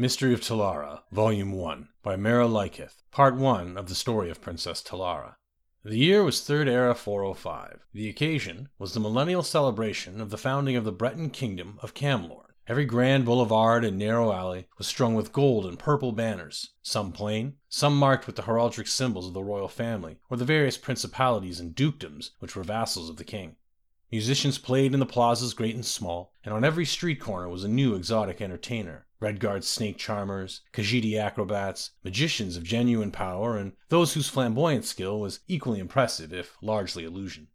Mystery of Talara, Volume 1, by Mera Llykith, Part 1 of the story of Princess Talara. The year was Third Era 405. The occasion was the millennial celebration of the founding of the Breton kingdom of Camlorn. Every grand boulevard and narrow alley was strung with gold and purple banners, some plain, some marked with the heraldic symbols of the royal family or the various principalities and dukedoms which were vassals of the king. Musicians played in the plazas great and small, and on every street corner was a new exotic entertainer. Redguard snake charmers, Khajiit acrobats, magicians of genuine power, and those whose flamboyant skill was equally impressive, if largely illusion.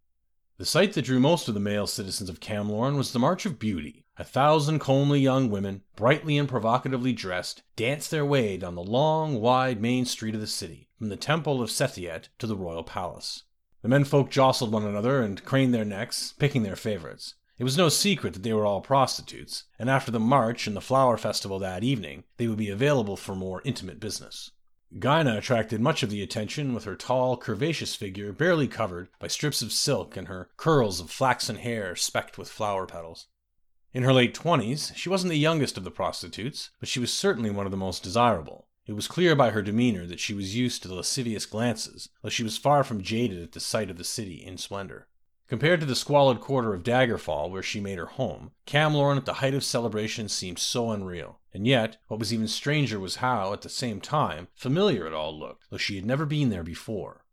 The sight that drew most of the male citizens of Camlorn was the March of Beauty. A thousand comely young women, brightly and provocatively dressed, danced their way down the long, wide main street of the city, from the Temple of Sethiete to the royal palace. The menfolk jostled one another and craned their necks, picking their favorites. It was no secret that they were all prostitutes, and after the march and the flower festival that evening, they would be available for more intimate business. Gyna attracted much of the attention with her tall, curvaceous figure barely covered by strips of silk and her curls of flaxen hair specked with flower petals. In her late twenties, she wasn't the youngest of the prostitutes, but she was certainly one of the most desirable. It was clear by her demeanor that she was used to the lascivious glances, though she was far from jaded at the sight of the city in splendor. Compared to the squalid quarter of Daggerfall where she made her home, Camlorn at the height of celebration seemed so unreal. And yet, what was even stranger was how, at the same time, familiar it all looked, though she had never been there before.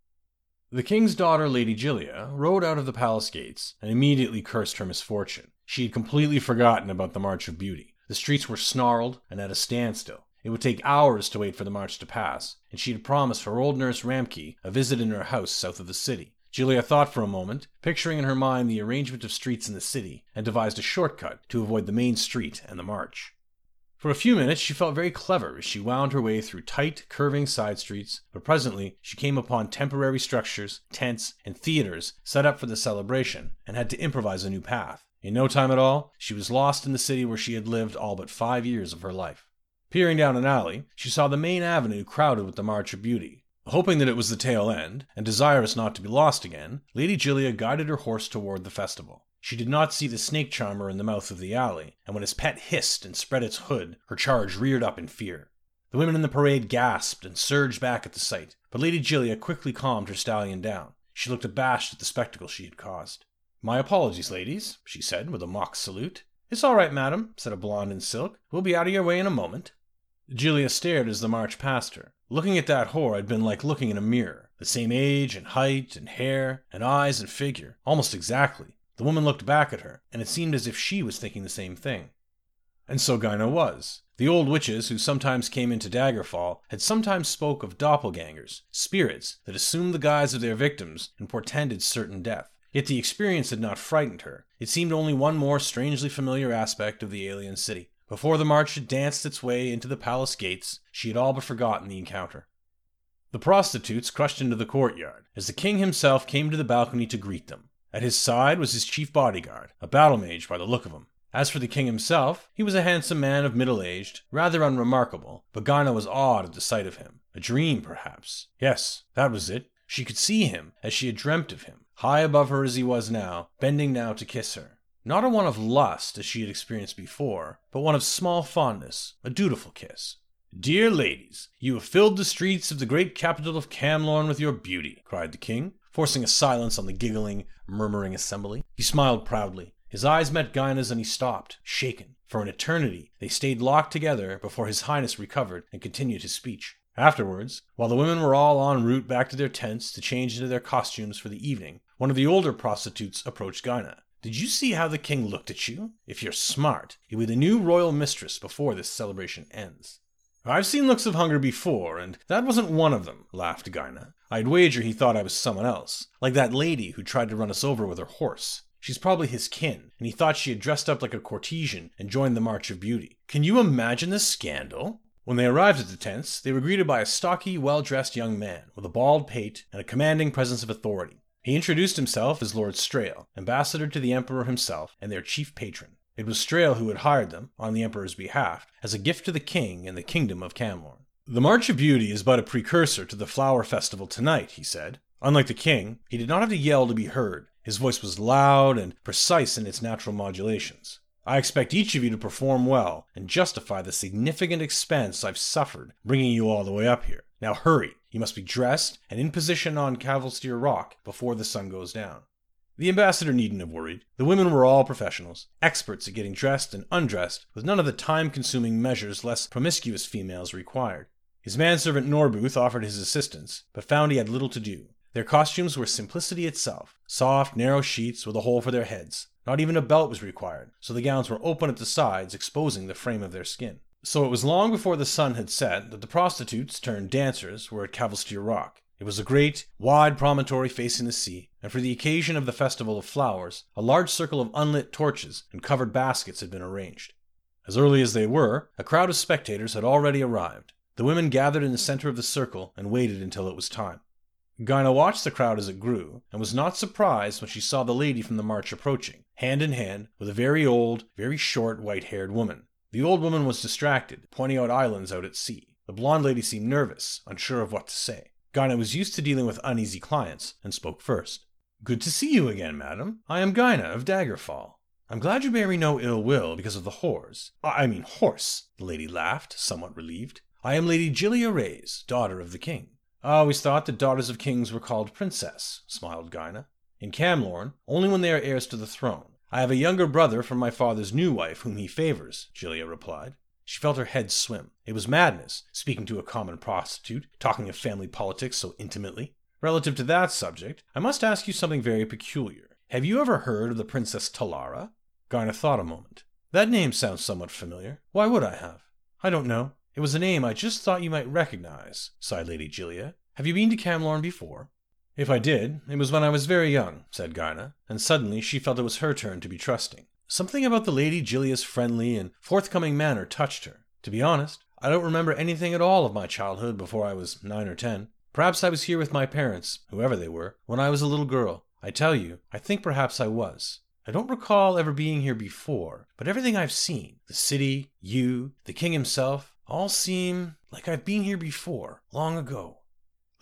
The king's daughter, Lady Jyllia, rode out of the palace gates and immediately cursed her misfortune. She had completely forgotten about the March of Beauty. The streets were snarled and at a standstill. It would take hours to wait for the march to pass, and she had promised her old nurse Ramke a visit in her house south of the city. Jyllia thought for a moment, picturing in her mind the arrangement of streets in the city, and devised a shortcut to avoid the main street and the march. For a few minutes she felt very clever as she wound her way through tight, curving side streets, but presently she came upon temporary structures, tents, and theaters set up for the celebration, and had to improvise a new path. In no time at all, she was lost in the city where she had lived all but five years of her life. Peering down an alley, she saw the main avenue crowded with the March of Beauty, Hoping that it was the tail end, and desirous not to be lost again, Lady Jyllia guided her horse toward the festival. She did not see the snake charmer in the mouth of the alley, and when his pet hissed and spread its hood, her charge reared up in fear. The women in the parade gasped and surged back at the sight, but Lady Jyllia quickly calmed her stallion down. She looked abashed at the spectacle she had caused. My apologies, ladies, she said with a mock salute. It's all right, madam, said a blonde in silk. We'll be out of your way in a moment. Jyllia stared as the march passed her. Looking at that whore had been like looking in a mirror. The same age and height and hair and eyes and figure, almost exactly. The woman looked back at her, and it seemed as if she was thinking the same thing. And so Gyna was. The old witches who sometimes came into Daggerfall had sometimes spoke of doppelgangers, spirits that assumed the guise of their victims and portended certain death. Yet the experience had not frightened her. It seemed only one more strangely familiar aspect of the alien city. Before the march had danced its way into the palace gates, she had all but forgotten the encounter. The prostitutes crushed into the courtyard as the king himself came to the balcony to greet them. At his side was his chief bodyguard, a battle mage by the look of him. As for the king himself, he was a handsome man of middle age, rather unremarkable, but Gyna was awed at the sight of him. A dream, perhaps. Yes, that was it. She could see him as she had dreamt of him, high above her as he was now, bending now to kiss her. Not a one of lust as she had experienced before, but one of small fondness, a dutiful kiss. Dear ladies, you have filled the streets of the great capital of Camlorn with your beauty, cried the king, forcing a silence on the giggling, murmuring assembly. He smiled proudly. His eyes met Gyna's and he stopped, shaken. For an eternity, they stayed locked together before His Highness recovered and continued his speech. Afterwards, while the women were all en route back to their tents to change into their costumes for the evening, one of the older prostitutes approached Gyna. Did you see how the king looked at you? If you're smart, you'll be the new royal mistress before this celebration ends. I've seen looks of hunger before, and that wasn't one of them, laughed Gyna. I'd wager he thought I was someone else, like that lady who tried to run us over with her horse. She's probably his kin, and he thought she had dressed up like a courtesan and joined the March of Beauty. Can you imagine the scandal? When they arrived at the tents, they were greeted by a stocky, well dressed young man with a bald pate and a commanding presence of authority. He introduced himself as Lord Strale, ambassador to the Emperor himself and their chief patron. It was Strale who had hired them, on the Emperor's behalf, as a gift to the king and the kingdom of Camlorn. The March of Beauty is but a precursor to the flower festival tonight, he said. Unlike the king, he did not have to yell to be heard. His voice was loud and precise in its natural modulations. I expect each of you to perform well and justify the significant expense I've suffered bringing you all the way up here. Now hurry. You must be dressed and in position on Cavilstyr Rock before the sun goes down. The ambassador needn't have worried. The women were all professionals, experts at getting dressed and undressed, with none of the time consuming measures less promiscuous females required. His manservant Norbuth offered his assistance, but found he had little to do. Their costumes were simplicity itself soft, narrow sheets with a hole for their heads. Not even a belt was required, so the gowns were open at the sides, exposing the frame of their skin. So it was long before the sun had set that the prostitutes turned dancers were at Cavilstyr Rock. It was a great, wide promontory facing the sea, and for the occasion of the Festival of Flowers, a large circle of unlit torches and covered baskets had been arranged. As early as they were, a crowd of spectators had already arrived. The women gathered in the center of the circle and waited until it was time. Gyna watched the crowd as it grew, and was not surprised when she saw the lady from the march approaching, hand in hand with a very old, very short, white haired woman. The old woman was distracted, pointing out islands out at sea. The blonde lady seemed nervous, unsure of what to say. Gyna was used to dealing with uneasy clients, and spoke first. Good to see you again, madam. I am Gyna of Daggerfall. I'm glad you bear me no ill will because of the whores. I mean horse, the lady laughed, somewhat relieved. I am Lady Jyllia Reyes, daughter of the king. I always thought that daughters of kings were called princess, smiled Gyna. In Camlorn, only when they are heirs to the throne. I have a younger brother from my father's new wife whom he favors, Jyllia replied. She felt her head swim. It was madness, speaking to a common prostitute, talking of family politics so intimately. Relative to that subject, I must ask you something very peculiar. Have you ever heard of the Princess Talara? Gyna thought a moment. That name sounds somewhat familiar. Why would I have? I don't know. It was a name I just thought you might recognize, sighed Lady Jyllia. Have you been to Camlorn before? If I did, it was when I was very young, said Gyna, and suddenly she felt it was her turn to be trusting. Something about the Lady Jyllia's friendly and forthcoming manner touched her. To be honest, I don't remember anything at all of my childhood before I was nine or ten. Perhaps I was here with my parents, whoever they were, when I was a little girl. I tell you, I think perhaps I was. I don't recall ever being here before, but everything I've seen the city, you, the king himself all seem like I've been here before, long ago.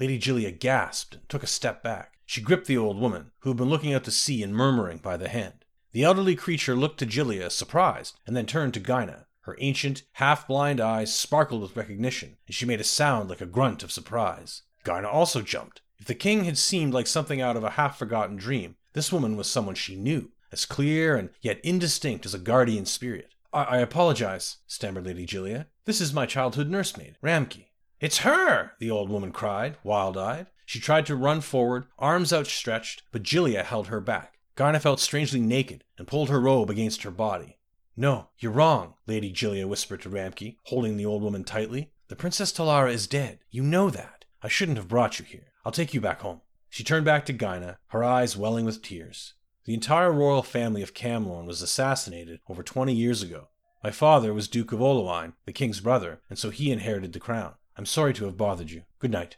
Lady Jyllia gasped and took a step back. She gripped the old woman, who had been looking out to sea and murmuring by the hand. The elderly creature looked to Jyllia, surprised, and then turned to Gyna. Her ancient, half blind eyes sparkled with recognition, and she made a sound like a grunt of surprise. Gyna also jumped. If the king had seemed like something out of a half forgotten dream, this woman was someone she knew, as clear and yet indistinct as a guardian spirit. I, I apologize, stammered Lady Jyllia. This is my childhood nursemaid, Ramke. It's her! the old woman cried, wild eyed. She tried to run forward, arms outstretched, but Jyllia held her back. Gyna felt strangely naked and pulled her robe against her body. No, you're wrong, Lady Jyllia whispered to Ramke, holding the old woman tightly. The Princess Talara is dead. You know that. I shouldn't have brought you here. I'll take you back home. She turned back to Gyna, her eyes welling with tears. The entire royal family of Camlorn was assassinated over twenty years ago. My father was Duke of Oloine, the king's brother, and so he inherited the crown. I'm sorry to have bothered you. Good night.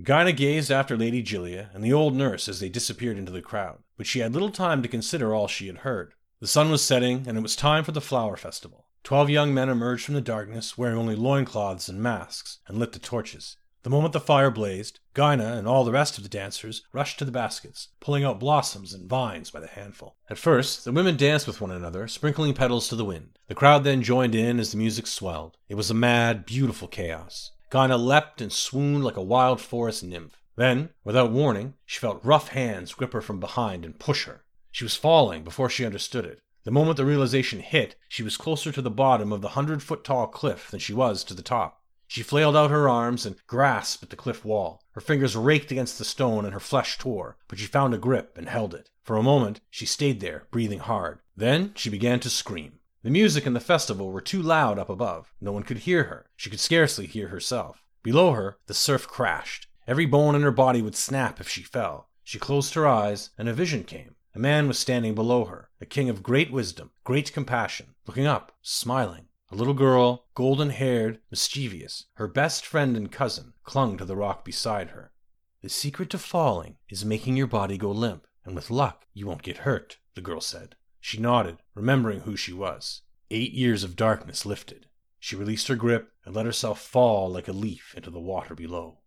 Gyna gazed after Lady Jyllia and the old nurse as they disappeared into the crowd, but she had little time to consider all she had heard. The sun was setting, and it was time for the flower festival. Twelve young men emerged from the darkness, wearing only loincloths and masks, and lit the torches. The moment the fire blazed, Gyna and all the rest of the dancers rushed to the baskets, pulling out blossoms and vines by the handful. At first, the women danced with one another, sprinkling petals to the wind. The crowd then joined in as the music swelled. It was a mad, beautiful chaos. Gyna leapt and swooned like a wild forest nymph. Then, without warning, she felt rough hands grip her from behind and push her. She was falling before she understood it. The moment the realization hit, she was closer to the bottom of the hundred foot tall cliff than she was to the top. She flailed out her arms and grasped at the cliff wall. Her fingers raked against the stone and her flesh tore, but she found a grip and held it. For a moment, she stayed there, breathing hard. Then she began to scream. The music and the festival were too loud up above. No one could hear her. She could scarcely hear herself. Below her, the surf crashed. Every bone in her body would snap if she fell. She closed her eyes, and a vision came. A man was standing below her, a king of great wisdom, great compassion, looking up, smiling. A little girl, golden haired, mischievous, her best friend and cousin, clung to the rock beside her. The secret to falling is making your body go limp, and with luck you won't get hurt, the girl said. She nodded, remembering who she was. Eight years of darkness lifted. She released her grip and let herself fall like a leaf into the water below.